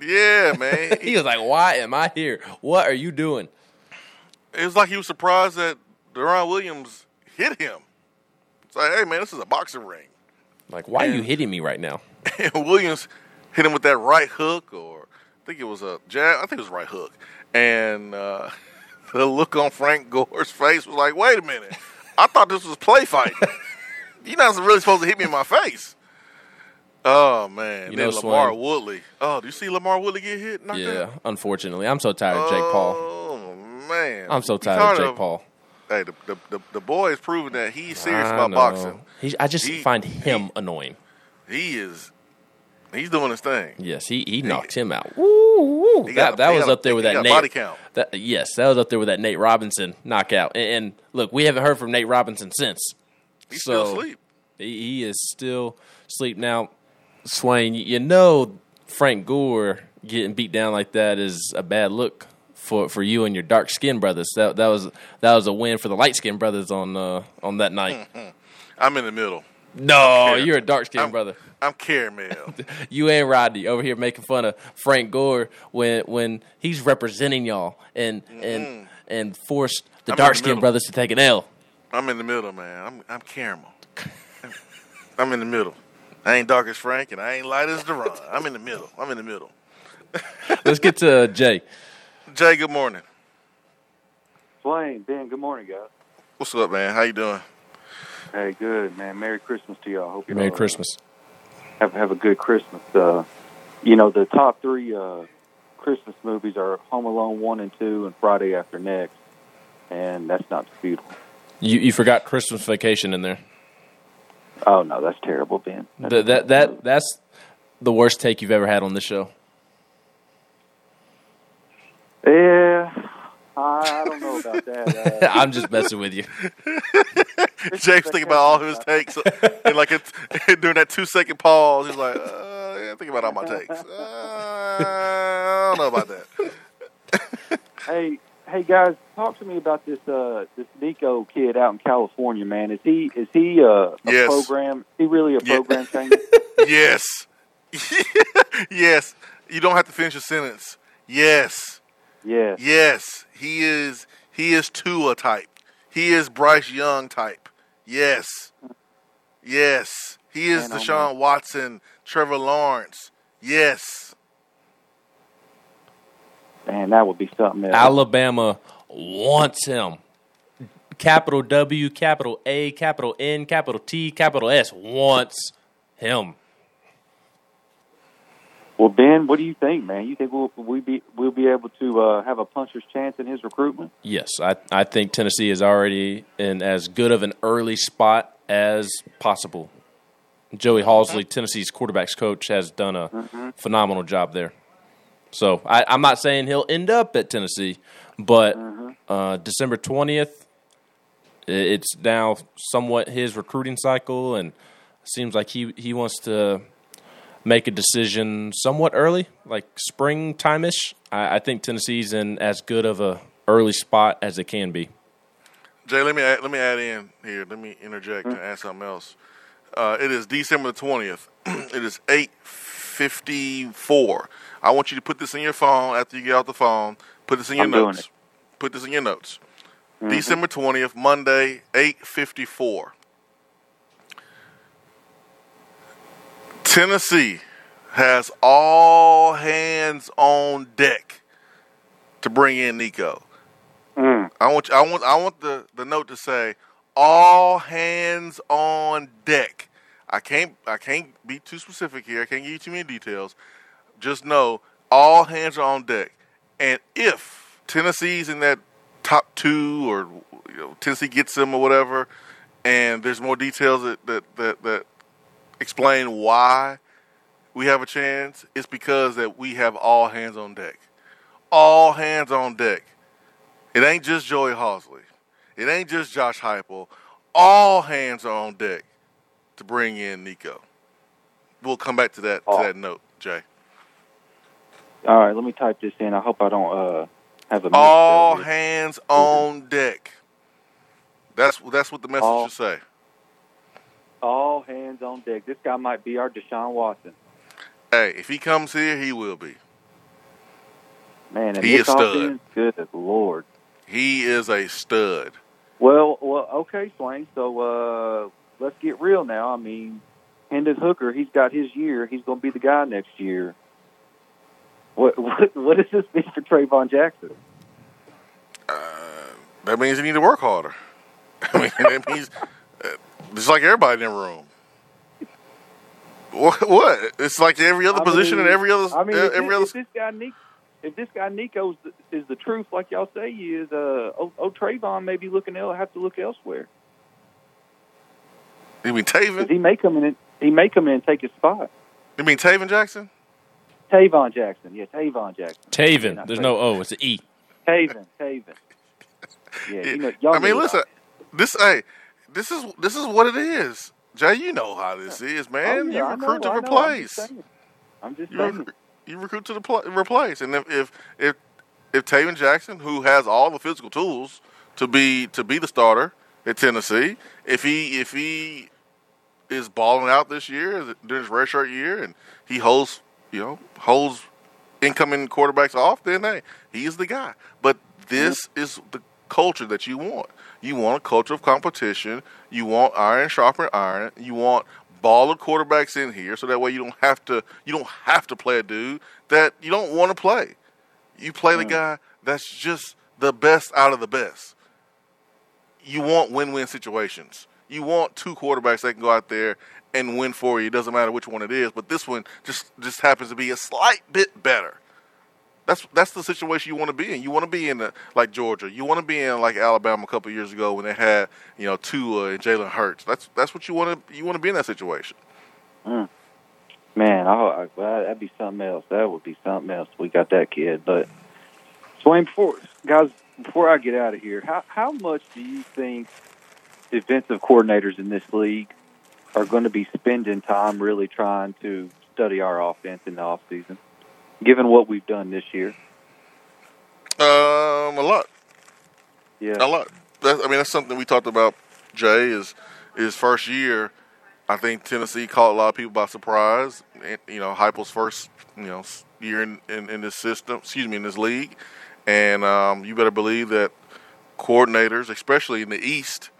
Yeah, man. he was like, "Why am I here? What are you doing?" It was like he was surprised that Deron Williams hit him. It's like, hey, man, this is a boxing ring. Like, why and, are you hitting me right now? And Williams hit him with that right hook, or I think it was a jab. I think it was right hook and uh, the look on Frank Gore's face was like, "Wait a minute, I thought this was play fighting. You're not really supposed to hit me in my face." Oh man, you then know, Swain. Woodley. Oh, do you see Lamar Woodley get hit? yeah, out? unfortunately, I'm so tired of Jake oh, Paul. Oh man, I'm so tired of Jake Paul. Hey, the, the, the, the boy is proving that he's serious I about know. boxing. He's, I just he, find him he, annoying. He is He's doing his thing. Yes, he, he knocked him out. Woo, woo. That, that was up there with that Nate. Body count. That, yes, that was up there with that Nate Robinson knockout. And, and look, we haven't heard from Nate Robinson since. He's so still asleep. He, he is still asleep. Now, Swain, you know Frank Gore getting beat down like that is a bad look for, for you and your dark skinned brothers. That that was that was a win for the light skinned brothers on uh, on that night. I'm in the middle. No, you're a dark skinned brother. I'm caramel. you and Rodney over here making fun of Frank Gore when when he's representing y'all and mm-hmm. and and forced the dark skinned brothers to take an L. I'm in the middle, man. I'm I'm caramel. I'm in the middle. I ain't dark as Frank and I ain't light as Deron. I'm in the middle. I'm in the middle. Let's get to Jay. Jay, good morning. Swain, Ben, good morning, guys. What's up, man? How you doing? Hey, good, man. Merry Christmas to y'all. Hope you Merry Christmas have have a good Christmas. Uh, you know, the top three uh, Christmas movies are Home Alone one and two, and Friday After Next, and that's not disputable. You you forgot Christmas Vacation in there. Oh no, that's terrible, Ben. That's the, that that that's the worst take you've ever had on this show. Yeah, I don't know about that. Uh, I'm just messing with you. James thinking about all his takes, and like it's during that two second pause, he's like, uh, "Yeah, think about all my takes. Uh, I don't know about that." hey, hey guys, talk to me about this uh, this Nico kid out in California, man. Is he is he uh, a yes. program? Is he really a program changer? yes, yes. You don't have to finish a sentence. Yes. Yes. Yes. He is he is Tua type. He is Bryce Young type. Yes. Yes. He is man, Deshaun oh Watson, Trevor Lawrence. Yes. Man, that would be something else. Alabama wants him. Capital W, capital A, capital N, capital T, capital S wants him. Well, Ben, what do you think, man? You think we'll we be we'll be able to uh, have a puncher's chance in his recruitment? Yes, I I think Tennessee is already in as good of an early spot as possible. Joey Halzle, Tennessee's quarterbacks coach, has done a Mm-hmm. phenomenal job there. So I, I'm not saying he'll end up at Tennessee, but Mm-hmm. uh, December twentieth, it's now somewhat his recruiting cycle, and seems like he he wants to make a decision somewhat early, like springtime ish. I, I think Tennessee's in as good of a early spot as it can be. Jay, let me add, let me add in here. Let me interject and add something else. Uh, it is December the twentieth. it is eight fifty four. I want you to put this in your phone after you get off the phone. Put this in your I'm notes. Put this in your notes. December twentieth, Monday, eight fifty four. Tennessee has all hands on deck to bring in Nico. Mm. I want I want I want the, the note to say all hands on deck. I can't I can't be too specific here. I can't give you too many details. Just know all hands are on deck. And if Tennessee's in that top two or you know, Tennessee gets them or whatever, and there's more details that, that, that, that explain why we have a chance, it's because that we have all hands on deck. All hands on deck. It ain't just Joey Halzle. It ain't just Josh Heupel. All hands are on deck to bring in Nico. We'll come back to that Oh. to that note, Jay. All right, let me type this in. I hope I don't uh, have a All hands on deck. That's that's what the message All- should say. All hands on deck. This guy might be our Deshaun Watson. Hey, if he comes here, he will be. Man, He is stud. good lord. He is a stud. Well, well, okay, Swain. So uh, let's get real now. I mean, Hendon Hooker, he's got his year. He's going to be the guy next year. What what what does this mean for Trayvon Jackson? Uh, That means you need to work harder. I mean, that means uh, just like everybody in the room. What? what? It's like every other I position mean- and every other I mean, uh, if, every this, other. if this guy Nick, if this guy Nico is the, is the truth, like y'all say he is, uh, oh, oh Trayvon may be looking el- have to look elsewhere You mean Tayven? he may come in. And, he may come in and take his spot. You mean Tayven Jackson? Tavon Jackson, yeah, Tavon Jackson, Tayven, there's no O, it's an E. Tayven, Tayven. Yeah, you know, y'all I mean, listen. This hey, this is this is what it is. Jay, you know how this is, oh, man. Oh, yeah, you recruit know, to I know, I'm replace. just saying. I'm just You, saying. recruit, you recruit to the pl- replace, and if if if if Tayven Jackson, who has all the physical tools to be to be the starter at Tennessee, if he if he is balling out this year during his redshirt year, and he holds you know holds incoming quarterbacks off, then hey, he is the guy. But this is the culture that you want. You want a culture of competition. You want iron sharpen iron. You want baller quarterbacks in here, so that way you don't have to you don't have to play a dude that you don't want to play. You play the guy that's just the best out of the best. You want win-win situations. You want two quarterbacks that can go out there and win for you. It doesn't matter which one it is, but this one just just happens to be a slight bit better. That's that's the situation you want to be in. You want to be in the, like Georgia. You want to be in like Alabama a couple years ago when they had you know Tua and Jalen Hurts. That's that's what you want to you want to be in that situation. Mm. Man, oh, I, well, that'd be something else. That would be something else. We got that kid, but Swain, before guys, before I get out of here, how how much do you think defensive coordinators in this league are going to be spending time really trying to study our offense in the off season, given what we've done this year? Um, a lot. Yeah, a lot. That, I mean, that's something we talked about. Jay is his first year. I think Tennessee caught a lot of people by surprise. You know, Heupel's first you know year in, in, in this system. Excuse me, in this league, and um, you better believe that coordinators, especially in the East,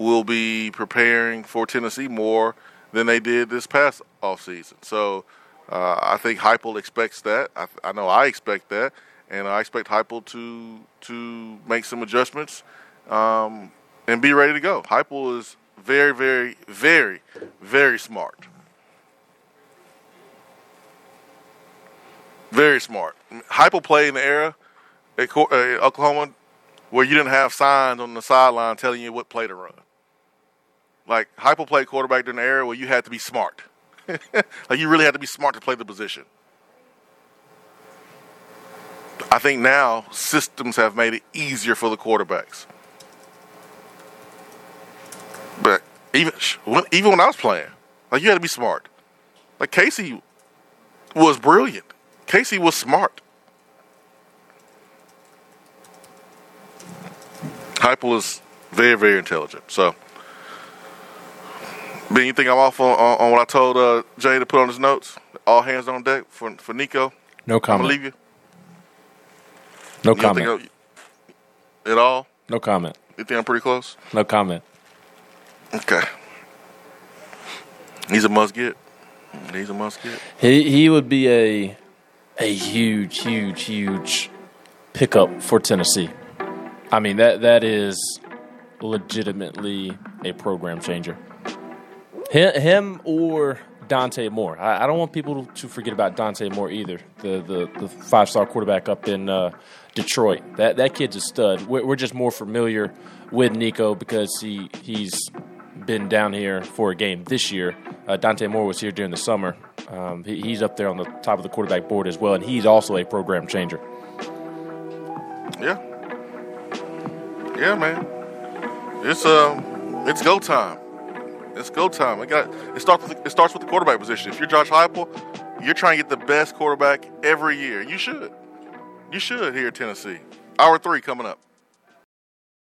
will be preparing for Tennessee more than they did this past offseason. So uh, I think Heupel expects that. I, I know I expect that, and I expect Heupel to to make some adjustments um, and be ready to go. Heupel is very, very, very, very smart. Very smart. Heupel played in the era at uh, Oklahoma where you didn't have signs on the sideline telling you what play to run. Like Heupel played quarterback during the era where you had to be smart. like you really had to be smart to play the position. I think now systems have made it easier for the quarterbacks. But even even when I was playing, like you had to be smart. Like Casey was brilliant. Casey was smart. Heupel is very, very intelligent. So, Ben, you think I'm off on, on, on what I told uh, Jay to put on his notes? All hands on deck for for Nico. No comment. I'm gonna leave you. No You comment. at all? No comment. You think I'm pretty close? No comment. Okay. He's a must get. He's a must get. He he would be a a huge, huge, huge pickup for Tennessee. I mean that that is legitimately a program changer. Him, or Dante Moore. I, I don't want people to forget about Dante Moore either. The the, the five star quarterback up in uh, Detroit. That that kid's a stud. We're, we're just more familiar with Nico because he he's been down here for a game this year. Uh, Dante Moore was here during the summer. Um, he, he's up there on the top of the quarterback board as well, and he's also a program changer. Yeah. Yeah, man. It's um, it's go time. It's go time. I got it starts with it starts with the quarterback position. If you're Josh Heupel, you're trying to get the best quarterback every year. You should. You should here at Tennessee. Hour three coming up.